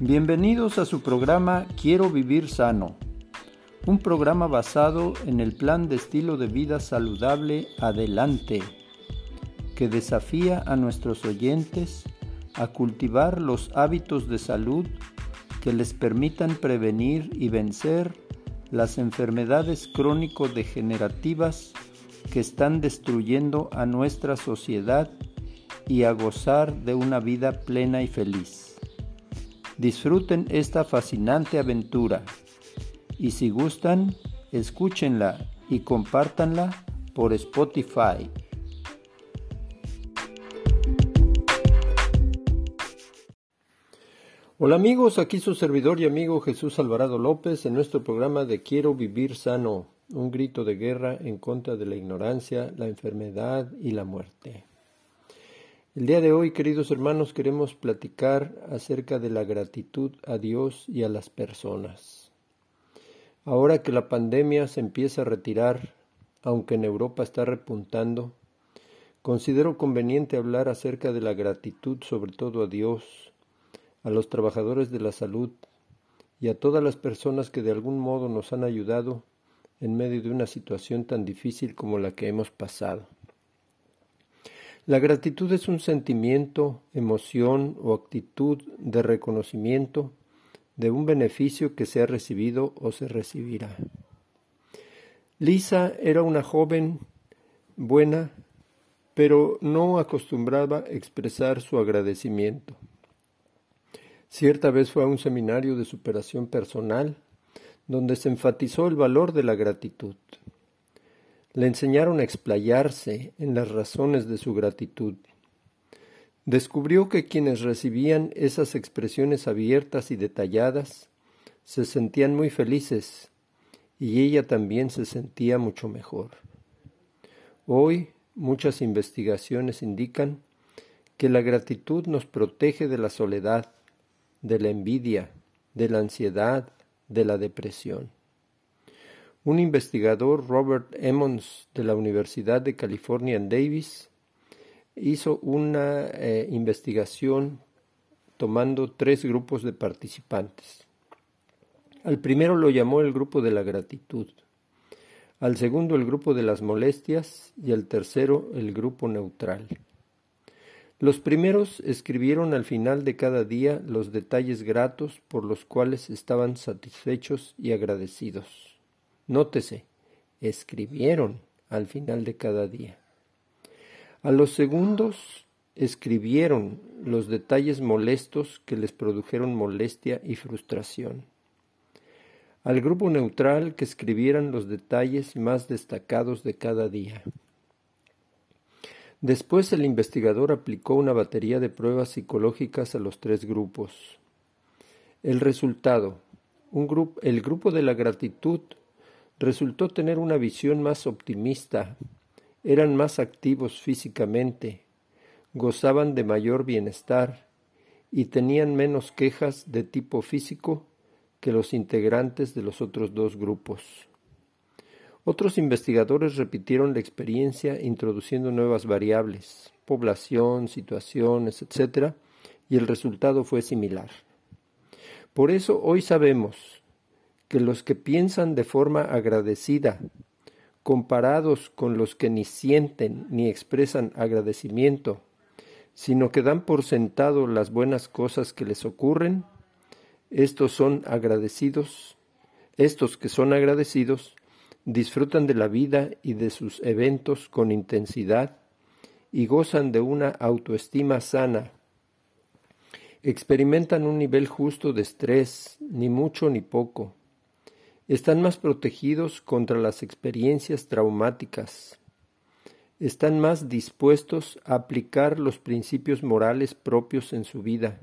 Bienvenidos a su programa Quiero vivir sano, un programa basado en el plan de estilo de vida saludable Adelante, que desafía a nuestros oyentes a cultivar los hábitos de salud que les permitan prevenir y vencer las enfermedades crónico-degenerativas que están destruyendo a nuestra sociedad y a gozar de una vida plena y feliz. Disfruten esta fascinante aventura y si gustan, escúchenla y compártanla por Spotify. Hola amigos, aquí su servidor y amigo Jesús Alvarado López en nuestro programa de Quiero vivir sano, un grito de guerra en contra de la ignorancia, la enfermedad y la muerte. El día de hoy, queridos hermanos, queremos platicar acerca de la gratitud a Dios y a las personas. Ahora que la pandemia se empieza a retirar, aunque en Europa está repuntando, considero conveniente hablar acerca de la gratitud sobre todo a Dios, a los trabajadores de la salud y a todas las personas que de algún modo nos han ayudado en medio de una situación tan difícil como la que hemos pasado. La gratitud es un sentimiento, emoción o actitud de reconocimiento de un beneficio que se ha recibido o se recibirá. Lisa era una joven buena, pero no acostumbraba expresar su agradecimiento. Cierta vez fue a un seminario de superación personal donde se enfatizó el valor de la gratitud. Le enseñaron a explayarse en las razones de su gratitud. Descubrió que quienes recibían esas expresiones abiertas y detalladas se sentían muy felices y ella también se sentía mucho mejor. Hoy muchas investigaciones indican que la gratitud nos protege de la soledad, de la envidia, de la ansiedad, de la depresión. Un investigador, Robert Emmons, de la Universidad de California en Davis, hizo una eh, investigación tomando tres grupos de participantes. Al primero lo llamó el grupo de la gratitud, al segundo el grupo de las molestias y al tercero el grupo neutral. Los primeros escribieron al final de cada día los detalles gratos por los cuales estaban satisfechos y agradecidos. Nótese, escribieron al final de cada día. A los segundos escribieron los detalles molestos que les produjeron molestia y frustración. Al grupo neutral que escribieran los detalles más destacados de cada día. Después el investigador aplicó una batería de pruebas psicológicas a los tres grupos. El resultado, el grupo de la gratitud resultó tener una visión más optimista, eran más activos físicamente, gozaban de mayor bienestar y tenían menos quejas de tipo físico que los integrantes de los otros dos grupos. Otros investigadores repitieron la experiencia introduciendo nuevas variables, población, situaciones, etc., y el resultado fue similar. Por eso hoy sabemos que los que piensan de forma agradecida, comparados con los que ni sienten ni expresan agradecimiento, sino que dan por sentado las buenas cosas que les ocurren, estos son agradecidos, estos que son agradecidos disfrutan de la vida y de sus eventos con intensidad y gozan de una autoestima sana. Experimentan un nivel justo de estrés, ni mucho ni poco. Están más protegidos contra las experiencias traumáticas. Están más dispuestos a aplicar los principios morales propios en su vida.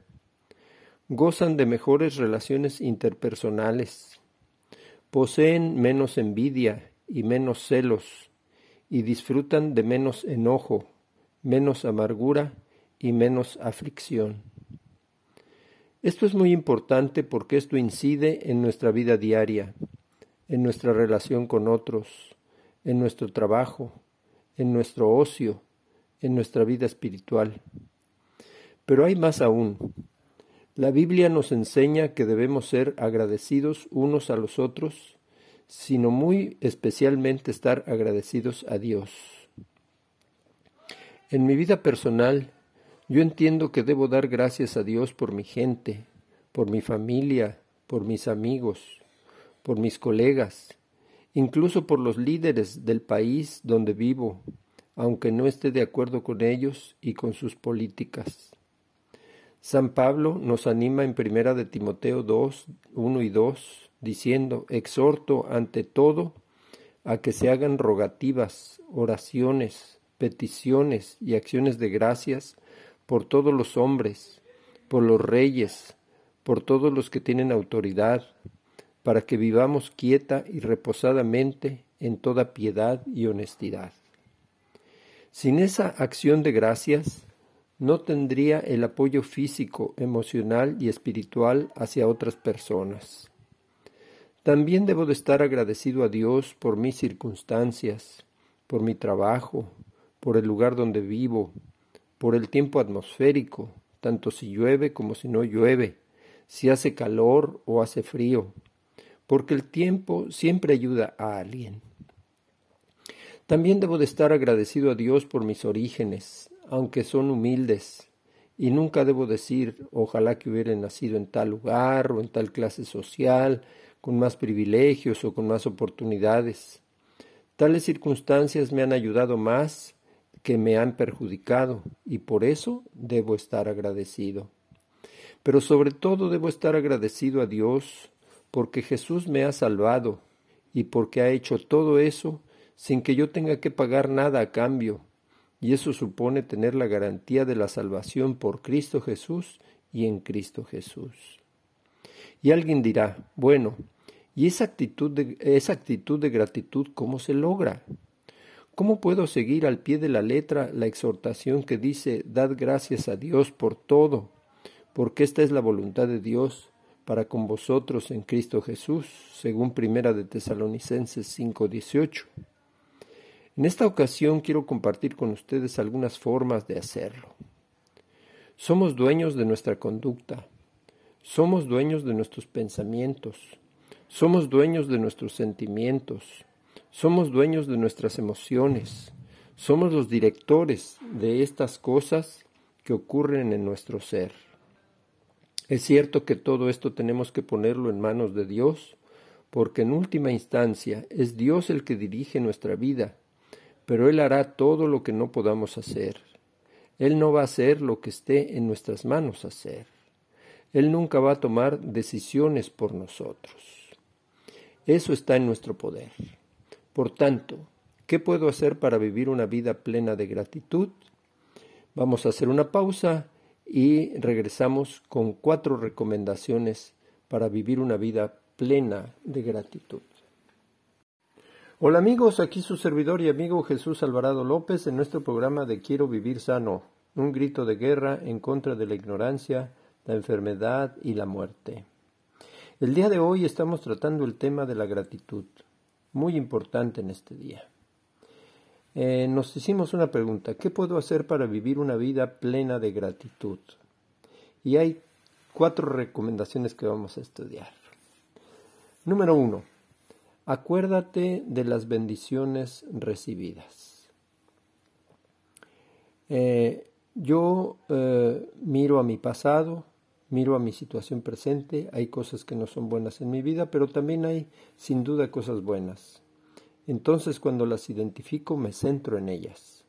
Gozan de mejores relaciones interpersonales poseen menos envidia y menos celos, y disfrutan de menos enojo, menos amargura y menos aflicción. Esto es muy importante porque esto incide en nuestra vida diaria, en nuestra relación con otros, en nuestro trabajo, en nuestro ocio, en nuestra vida espiritual. Pero hay más aún. La Biblia nos enseña que debemos ser agradecidos unos a los otros, sino muy especialmente estar agradecidos a Dios. En mi vida personal, yo entiendo que debo dar gracias a Dios por mi gente, por mi familia, por mis amigos, por mis colegas, incluso por los líderes del país donde vivo, aunque no esté de acuerdo con ellos y con sus políticas. San Pablo nos anima en primera de Timoteo 2, 1 y 2, diciendo, exhorto ante todo a que se hagan rogativas, oraciones, peticiones y acciones de gracias por todos los hombres, por los reyes, por todos los que tienen autoridad, para que vivamos quieta y reposadamente en toda piedad y honestidad. Sin esa acción de gracias, no tendría el apoyo físico, emocional y espiritual hacia otras personas. También debo de estar agradecido a Dios por mis circunstancias, por mi trabajo, por el lugar donde vivo, por el tiempo atmosférico, tanto si llueve como si no llueve, si hace calor o hace frío, porque el tiempo siempre ayuda a alguien. También debo de estar agradecido a Dios por mis orígenes, aunque son humildes, y nunca debo decir, ojalá que hubiera nacido en tal lugar o en tal clase social, con más privilegios o con más oportunidades. Tales circunstancias me han ayudado más que me han perjudicado, y por eso debo estar agradecido. Pero sobre todo debo estar agradecido a Dios, porque Jesús me ha salvado, y porque ha hecho todo eso sin que yo tenga que pagar nada a cambio, y eso supone tener la garantía de la salvación por Cristo Jesús y en Cristo Jesús. Y alguien dirá, bueno, ¿y esa actitud de, esa actitud de gratitud cómo se logra? ¿Cómo puedo seguir al pie de la letra la exhortación que dice, dad gracias a Dios por todo, porque esta es la voluntad de Dios para con vosotros en Cristo Jesús, según Primera de Tesalonicenses 5:18? En esta ocasión quiero compartir con ustedes algunas formas de hacerlo. Somos dueños de nuestra conducta, somos dueños de nuestros pensamientos, somos dueños de nuestros sentimientos, somos dueños de nuestras emociones, somos los directores de estas cosas que ocurren en nuestro ser. Es cierto que todo esto tenemos que ponerlo en manos de Dios, porque en última instancia es Dios el que dirige nuestra vida pero Él hará todo lo que no podamos hacer. Él no va a hacer lo que esté en nuestras manos hacer. Él nunca va a tomar decisiones por nosotros. Eso está en nuestro poder. Por tanto, ¿qué puedo hacer para vivir una vida plena de gratitud? Vamos a hacer una pausa y regresamos con cuatro recomendaciones para vivir una vida plena de gratitud. Hola amigos, aquí su servidor y amigo Jesús Alvarado López en nuestro programa de Quiero vivir sano, un grito de guerra en contra de la ignorancia, la enfermedad y la muerte. El día de hoy estamos tratando el tema de la gratitud, muy importante en este día. Eh, nos hicimos una pregunta, ¿qué puedo hacer para vivir una vida plena de gratitud? Y hay cuatro recomendaciones que vamos a estudiar. Número uno, acuérdate de las bendiciones recibidas. Eh, yo eh, miro a mi pasado, miro a mi situación presente, hay cosas que no son buenas en mi vida, pero también hay sin duda cosas buenas. Entonces cuando las identifico me centro en ellas.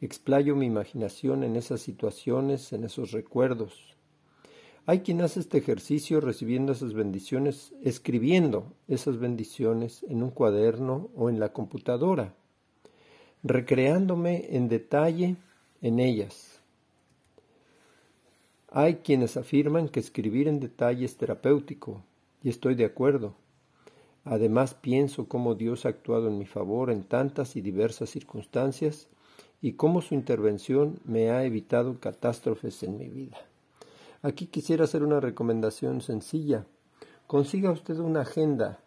Explayo mi imaginación en esas situaciones, en esos recuerdos. Hay quien hace este ejercicio recibiendo esas bendiciones, escribiendo esas bendiciones en un cuaderno o en la computadora, recreándome en detalle en ellas. Hay quienes afirman que escribir en detalle es terapéutico, y estoy de acuerdo. Además pienso cómo Dios ha actuado en mi favor en tantas y diversas circunstancias y cómo su intervención me ha evitado catástrofes en mi vida. Aquí quisiera hacer una recomendación sencilla. Consiga usted una agenda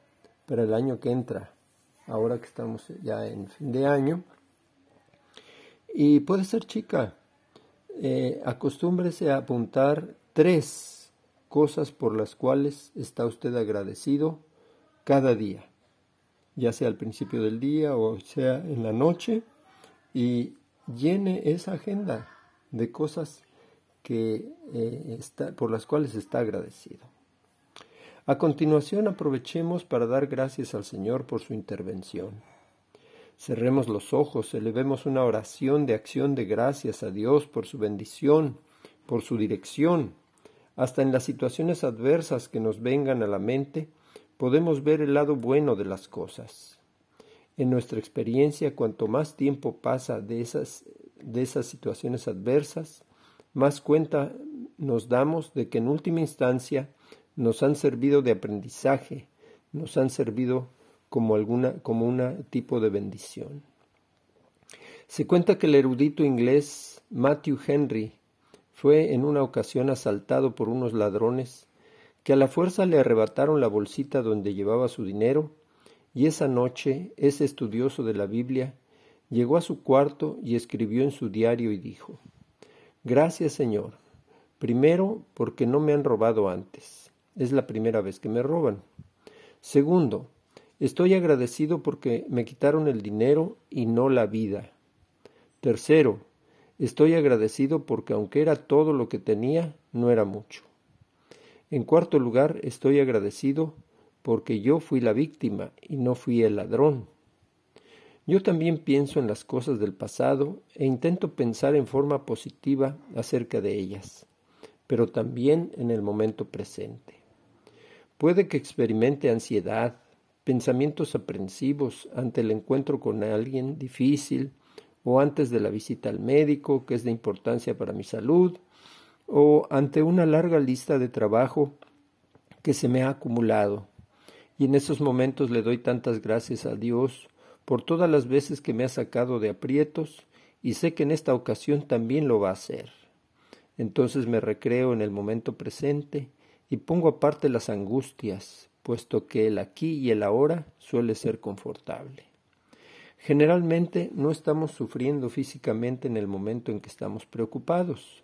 para el año que entra, ahora que estamos ya en fin de año. Y puede ser chica. Eh, acostúmbrese a apuntar tres cosas por las cuales está usted agradecido cada día, ya sea al principio del día o sea en la noche, y llene esa agenda de cosas que, eh, está, por las cuales está agradecido. A continuación aprovechemos para dar gracias al Señor por su intervención. Cerremos los ojos, elevemos una oración de acción de gracias a Dios por su bendición, por su dirección. Hasta en las situaciones adversas que nos vengan a la mente, podemos ver el lado bueno de las cosas. En nuestra experiencia, cuanto más tiempo pasa de esas, de esas situaciones adversas, más cuenta nos damos de que en última instancia nos han servido de aprendizaje, nos han servido como alguna como un tipo de bendición. Se cuenta que el erudito inglés Matthew Henry fue en una ocasión asaltado por unos ladrones que a la fuerza le arrebataron la bolsita donde llevaba su dinero, y esa noche ese estudioso de la Biblia llegó a su cuarto y escribió en su diario y dijo Gracias Señor, primero porque no me han robado antes, es la primera vez que me roban. Segundo, Estoy agradecido porque me quitaron el dinero y no la vida. Tercero, estoy agradecido porque aunque era todo lo que tenía, no era mucho. En cuarto lugar, estoy agradecido porque yo fui la víctima y no fui el ladrón. Yo también pienso en las cosas del pasado e intento pensar en forma positiva acerca de ellas, pero también en el momento presente. Puede que experimente ansiedad, pensamientos aprensivos ante el encuentro con alguien difícil o antes de la visita al médico, que es de importancia para mi salud, o ante una larga lista de trabajo que se me ha acumulado. Y en esos momentos le doy tantas gracias a Dios por todas las veces que me ha sacado de aprietos y sé que en esta ocasión también lo va a hacer. Entonces me recreo en el momento presente y pongo aparte las angustias, puesto que el aquí y el ahora suele ser confortable. Generalmente no estamos sufriendo físicamente en el momento en que estamos preocupados.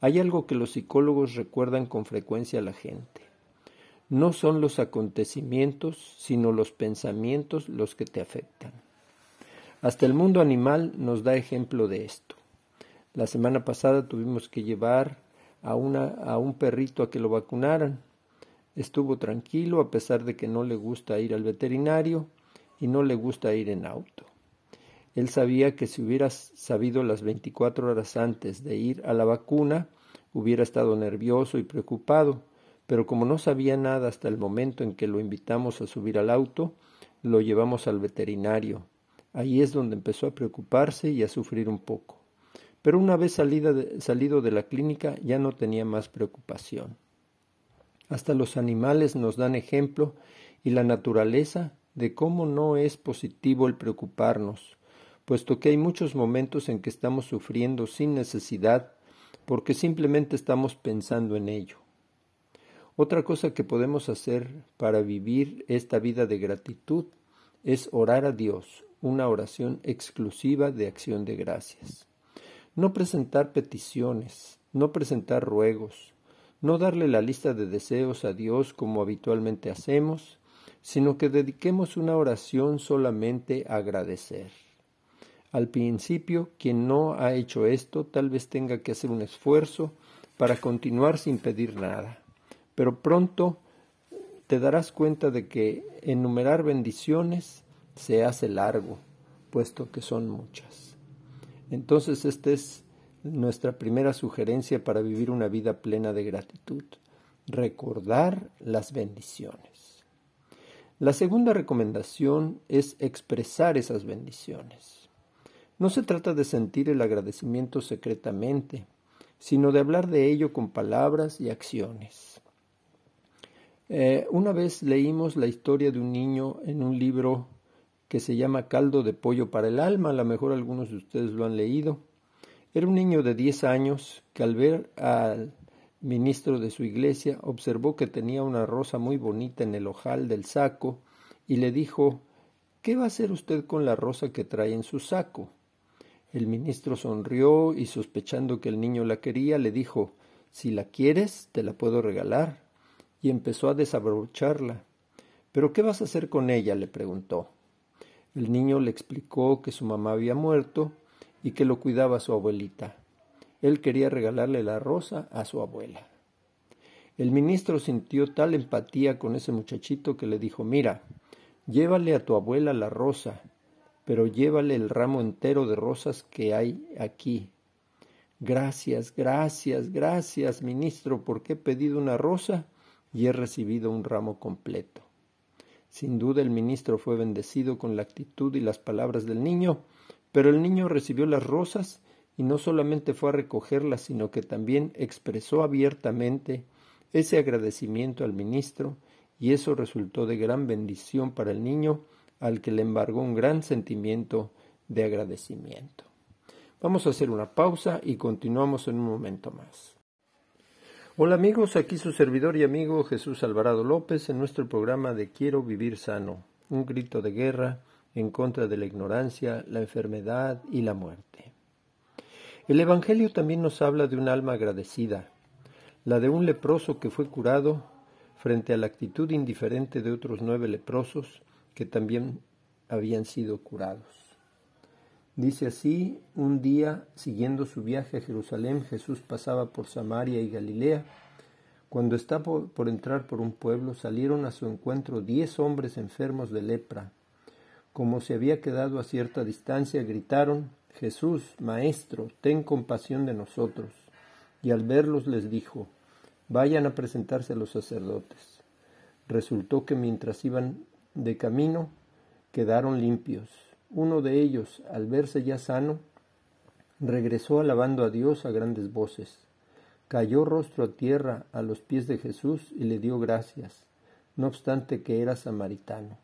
Hay algo que los psicólogos recuerdan con frecuencia a la gente. No son los acontecimientos, sino los pensamientos los que te afectan. Hasta el mundo animal nos da ejemplo de esto. La semana pasada tuvimos que llevar a, una, a un perrito a que lo vacunaran Estuvo tranquilo a pesar de que no le gusta ir al veterinario y no le gusta ir en auto. Él sabía que si hubiera sabido las 24 horas antes de ir a la vacuna, hubiera estado nervioso y preocupado, pero como no sabía nada hasta el momento en que lo invitamos a subir al auto, lo llevamos al veterinario. Ahí es donde empezó a preocuparse y a sufrir un poco. Pero una vez salido de la clínica ya no tenía más preocupación. Hasta los animales nos dan ejemplo y la naturaleza de cómo no es positivo el preocuparnos, puesto que hay muchos momentos en que estamos sufriendo sin necesidad porque simplemente estamos pensando en ello. Otra cosa que podemos hacer para vivir esta vida de gratitud es orar a Dios, una oración exclusiva de acción de gracias. No presentar peticiones, no presentar ruegos, no darle la lista de deseos a Dios como habitualmente hacemos, sino que dediquemos una oración solamente a agradecer. Al principio, quien no ha hecho esto tal vez tenga que hacer un esfuerzo para continuar sin pedir nada, pero pronto te darás cuenta de que enumerar bendiciones se hace largo, puesto que son muchas. Entonces este es nuestra primera sugerencia para vivir una vida plena de gratitud. Recordar las bendiciones. La segunda recomendación es expresar esas bendiciones. No se trata de sentir el agradecimiento secretamente, sino de hablar de ello con palabras y acciones. Eh, una vez leímos la historia de un niño en un libro que se llama Caldo de Pollo para el Alma, a lo mejor algunos de ustedes lo han leído. Era un niño de diez años que al ver al ministro de su iglesia observó que tenía una rosa muy bonita en el ojal del saco y le dijo ¿Qué va a hacer usted con la rosa que trae en su saco? El ministro sonrió y sospechando que el niño la quería, le dijo Si la quieres, te la puedo regalar. Y empezó a desabrocharla. ¿Pero qué vas a hacer con ella? le preguntó. El niño le explicó que su mamá había muerto y que lo cuidaba su abuelita. Él quería regalarle la rosa a su abuela. El ministro sintió tal empatía con ese muchachito que le dijo Mira, llévale a tu abuela la rosa, pero llévale el ramo entero de rosas que hay aquí, Gracias, gracias, gracias, ministro, porque he pedido una rosa y he recibido un ramo completo. Sin duda el ministro fue bendecido con la actitud y las palabras del niño, pero el niño recibió las rosas y no solamente fue a recogerlas, sino que también expresó abiertamente ese agradecimiento al ministro, y eso resultó de gran bendición para el niño, al que le embargó un gran sentimiento de agradecimiento. Vamos a hacer una pausa y continuamos en un momento más. Hola amigos, aquí su servidor y amigo Jesús Alvarado López en nuestro programa de Quiero vivir sano, un grito de guerra en contra de la ignorancia, la enfermedad y la muerte. El Evangelio también nos habla de un alma agradecida, la de un leproso que fue curado frente a la actitud indiferente de otros nueve leprosos que también habían sido curados. Dice así, un día, siguiendo su viaje a Jerusalén, Jesús pasaba por Samaria y Galilea. Cuando estaba por, entrar por un pueblo, salieron a su encuentro diez hombres enfermos de lepra. Como se había quedado a cierta distancia, gritaron, Jesús, Maestro, ten compasión de nosotros. Y al verlos les dijo, vayan a presentarse a los sacerdotes. Resultó que mientras iban de camino, quedaron limpios. Uno de ellos, al verse ya sano, regresó alabando a Dios a grandes voces. Cayó rostro a tierra a los pies de Jesús y le dio gracias, no obstante que era samaritano.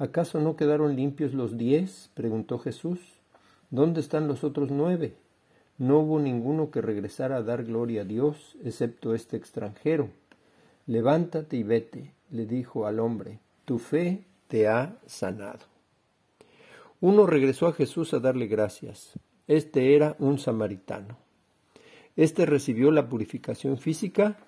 ¿Acaso no quedaron limpios los diez? preguntó Jesús. ¿Dónde están los otros nueve? No hubo ninguno que regresara a dar gloria a Dios, excepto este extranjero. Levántate y vete, le dijo al hombre, tu fe te ha sanado. Uno regresó a Jesús a darle gracias. Este era un samaritano. Este recibió la purificación física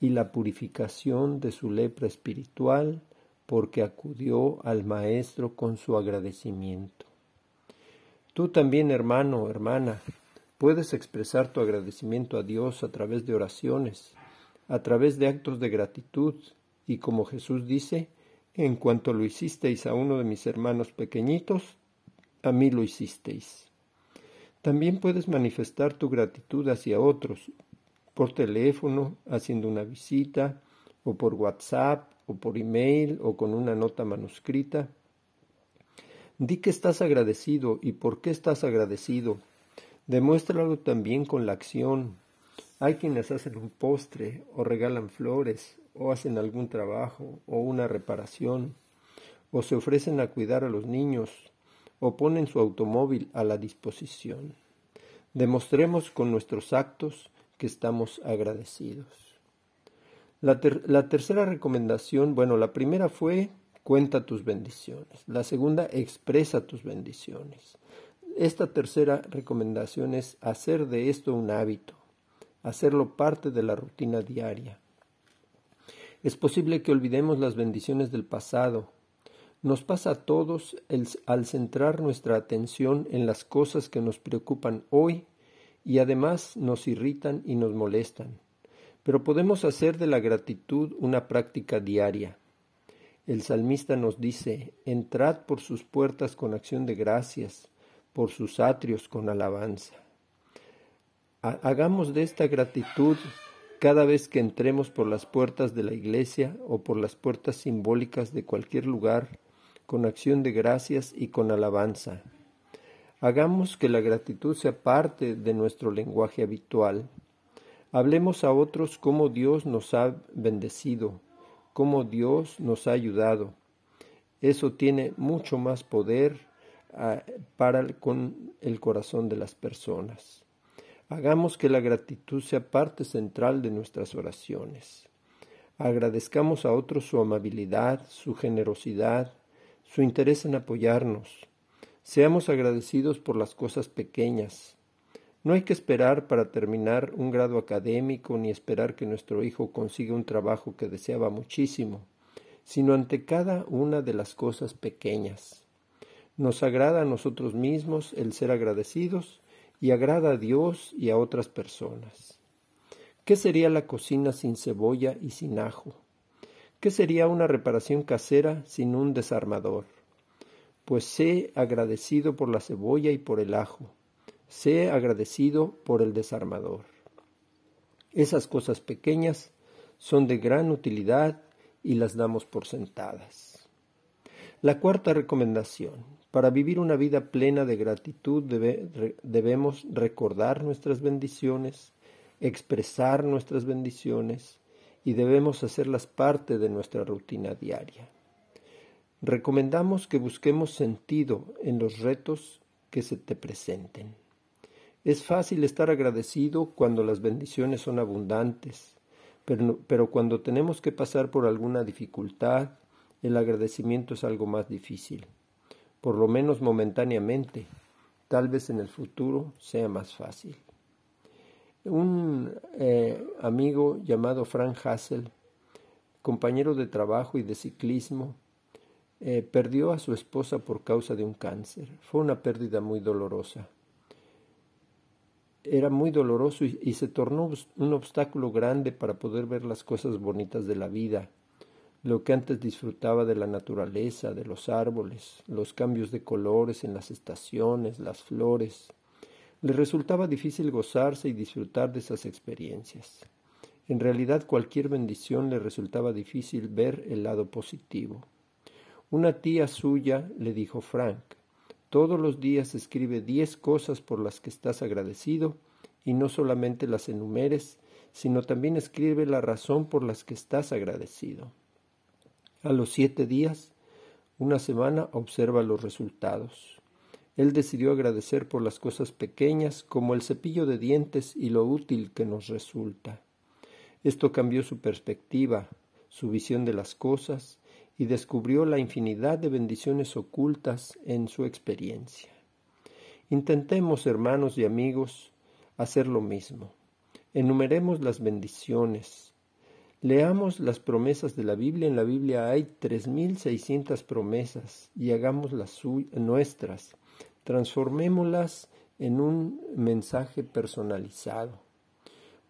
y la purificación de su lepra espiritual porque acudió al Maestro con su agradecimiento. Tú también, hermano hermana, puedes expresar tu agradecimiento a Dios a través de oraciones, a través de actos de gratitud, y como Jesús dice, en cuanto lo hicisteis a uno de mis hermanos pequeñitos, a mí lo hicisteis. También puedes manifestar tu gratitud hacia otros, por teléfono, haciendo una visita, o por WhatsApp, o por email, o con una nota manuscrita. Di que estás agradecido y por qué estás agradecido. Demuéstralo también con la acción. Hay quienes hacen un postre, o regalan flores, o hacen algún trabajo, o una reparación, o se ofrecen a cuidar a los niños, o ponen su automóvil a la disposición. Demostremos con nuestros actos que estamos agradecidos. La, tercera recomendación, bueno, la primera fue cuenta tus bendiciones. La segunda, expresa tus bendiciones. Esta tercera recomendación es hacer de esto un hábito, hacerlo parte de la rutina diaria. Es posible que olvidemos las bendiciones del pasado nos pasa a todos al centrar nuestra atención en las cosas que nos preocupan hoy y además nos irritan y nos molestan. Pero podemos hacer de la gratitud una práctica diaria. El salmista nos dice, entrad por sus puertas con acción de gracias, por sus atrios con alabanza. Hagamos de esta gratitud cada vez que entremos por las puertas de la iglesia o por las puertas simbólicas de cualquier lugar con acción de gracias y con alabanza. Hagamos que la gratitud sea parte de nuestro lenguaje habitual. Hablemos a otros cómo Dios nos ha bendecido, cómo Dios nos ha ayudado. Eso tiene mucho más poder ah, para con el corazón de las personas. Hagamos que la gratitud sea parte central de nuestras oraciones. Agradezcamos a otros su amabilidad, su generosidad, su interés en apoyarnos. Seamos agradecidos por las cosas pequeñas. No hay que esperar para terminar un grado académico ni esperar que nuestro hijo consiga un trabajo que deseaba muchísimo, sino ante cada una de las cosas pequeñas. Nos agrada a nosotros mismos el ser agradecidos y agrada a Dios y a otras personas. ¿Qué sería la cocina sin cebolla y sin ajo? ¿Qué sería una reparación casera sin un desarmador? Pues sé agradecido por la cebolla y por el ajo Sé agradecido por el desarmador. Esas cosas pequeñas son de gran utilidad y las damos por sentadas. La cuarta recomendación. Para vivir una vida plena de gratitud debemos recordar nuestras bendiciones, expresar nuestras bendiciones y debemos hacerlas parte de nuestra rutina diaria. Recomendamos que busquemos sentido en los retos que se te presenten. Es fácil estar agradecido cuando las bendiciones son abundantes, pero, cuando tenemos que pasar por alguna dificultad, el agradecimiento es algo más difícil, por lo menos momentáneamente, tal vez en el futuro sea más fácil. Un eh, amigo llamado Frank Hassel, compañero de trabajo y de ciclismo, eh, perdió a su esposa por causa de un cáncer. Fue una pérdida muy dolorosa era muy doloroso y, se tornó un obstáculo grande para poder ver las cosas bonitas de la vida, lo que antes disfrutaba de la naturaleza, de los árboles, los cambios de colores en las estaciones, las flores. Le resultaba difícil gozarse y disfrutar de esas experiencias. En realidad cualquier bendición le resultaba difícil ver el lado positivo. Una tía suya le dijo Frank, todos los días escribe diez cosas por las que estás agradecido y no solamente las enumeres, sino también escribe la razón por las que estás agradecido. A los siete días, una semana, observa los resultados. Él decidió agradecer por las cosas pequeñas como el cepillo de dientes y lo útil que nos resulta. Esto cambió su perspectiva, su visión de las cosas y descubrió la infinidad de bendiciones ocultas en su experiencia. Intentemos, hermanos y amigos, hacer lo mismo. Enumeremos las bendiciones. Leamos las promesas de la Biblia. En la Biblia hay 3.600 promesas y hagamos las nuestras. Transformémoslas en un mensaje personalizado.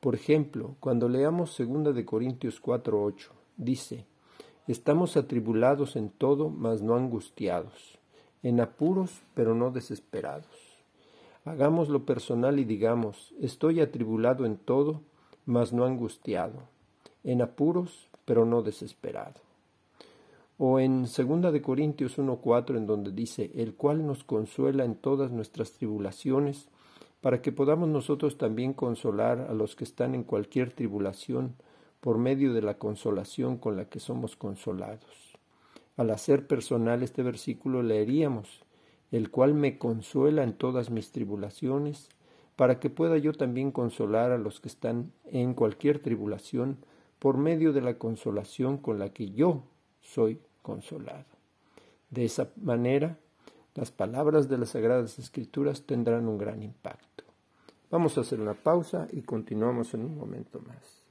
Por ejemplo, cuando leamos 2 de Corintios 4:8, dice: Estamos atribulados en todo, mas no angustiados, en apuros, pero no desesperados. Hagamos lo personal y digamos, estoy atribulado en todo, mas no angustiado, en apuros, pero no desesperado. O en 2 de Corintios 1:4 en donde dice, el cual nos consuela en todas nuestras tribulaciones, para que podamos nosotros también consolar a los que están en cualquier tribulación, por medio de la consolación con la que somos consolados. Al hacer personal este versículo leeríamos, el cual me consuela en todas mis tribulaciones, para que pueda yo también consolar a los que están en cualquier tribulación por medio de la consolación con la que yo soy consolado. De esa manera, las palabras de las Sagradas Escrituras tendrán un gran impacto. Vamos a hacer una pausa y continuamos en un momento más.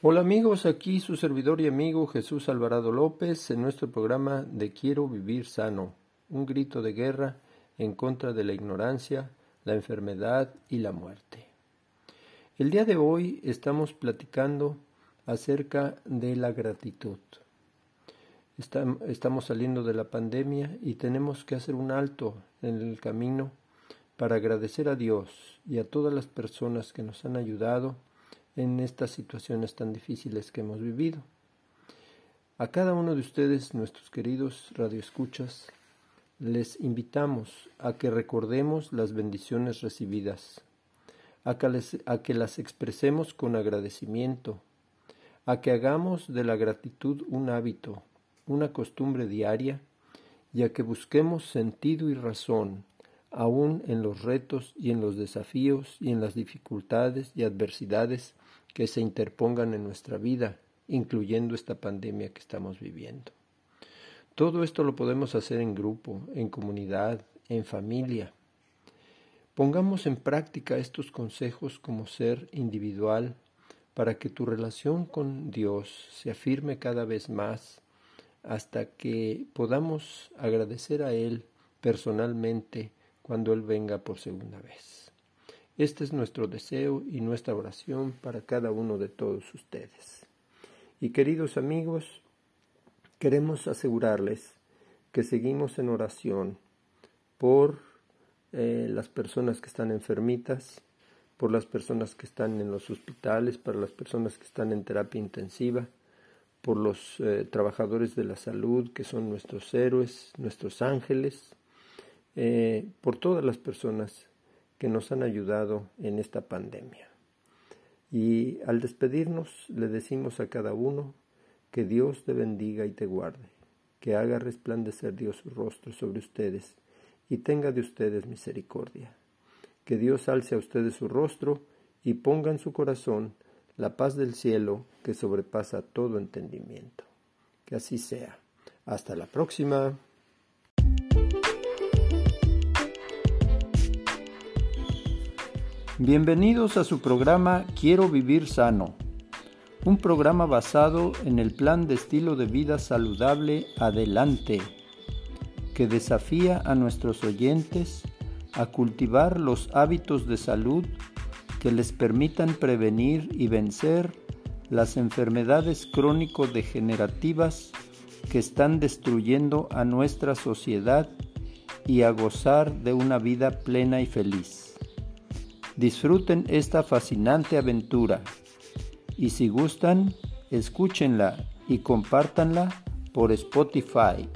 Hola amigos, aquí su servidor y amigo Jesús Alvarado López en nuestro programa de Quiero vivir sano, un grito de guerra en contra de la ignorancia, la enfermedad y la muerte. El día de hoy estamos platicando acerca de la gratitud. Estamos saliendo de la pandemia y tenemos que hacer un alto en el camino para agradecer a Dios y a todas las personas que nos han ayudado en estas situaciones tan difíciles que hemos vivido. A cada uno de ustedes, nuestros queridos radioescuchas, les invitamos a que recordemos las bendiciones recibidas, a que, a que las expresemos con agradecimiento, a que hagamos de la gratitud un hábito, una costumbre diaria, y a que busquemos sentido y razón aún en los retos y en los desafíos y en las dificultades y adversidades que se interpongan en nuestra vida, incluyendo esta pandemia que estamos viviendo. Todo esto lo podemos hacer en grupo, en comunidad, en familia. Pongamos en práctica estos consejos como ser individual para que tu relación con Dios se afirme cada vez más hasta que podamos agradecer a Él personalmente cuando Él venga por segunda vez. Este es nuestro deseo y nuestra oración para cada uno de todos ustedes. Y queridos amigos, queremos asegurarles que seguimos en oración por eh, las personas que están enfermitas, por las personas que están en los hospitales, para las personas que están en terapia intensiva, por los eh, trabajadores de la salud que son nuestros héroes, nuestros ángeles, eh, por todas las personas que nos han ayudado en esta pandemia. Y al despedirnos le decimos a cada uno que Dios te bendiga y te guarde, que haga resplandecer Dios su rostro sobre ustedes y tenga de ustedes misericordia. Que Dios alce a ustedes su rostro y ponga en su corazón la paz del cielo que sobrepasa todo entendimiento. Que así sea. Hasta la próxima. Bienvenidos a su programa Quiero vivir sano, un programa basado en el plan de estilo de vida saludable Adelante que desafía a nuestros oyentes a cultivar los hábitos de salud que les permitan prevenir y vencer las enfermedades crónico-degenerativas que están destruyendo a nuestra sociedad y a gozar de una vida plena y feliz. Disfruten esta fascinante aventura y si gustan, escúchenla y compártanla por Spotify.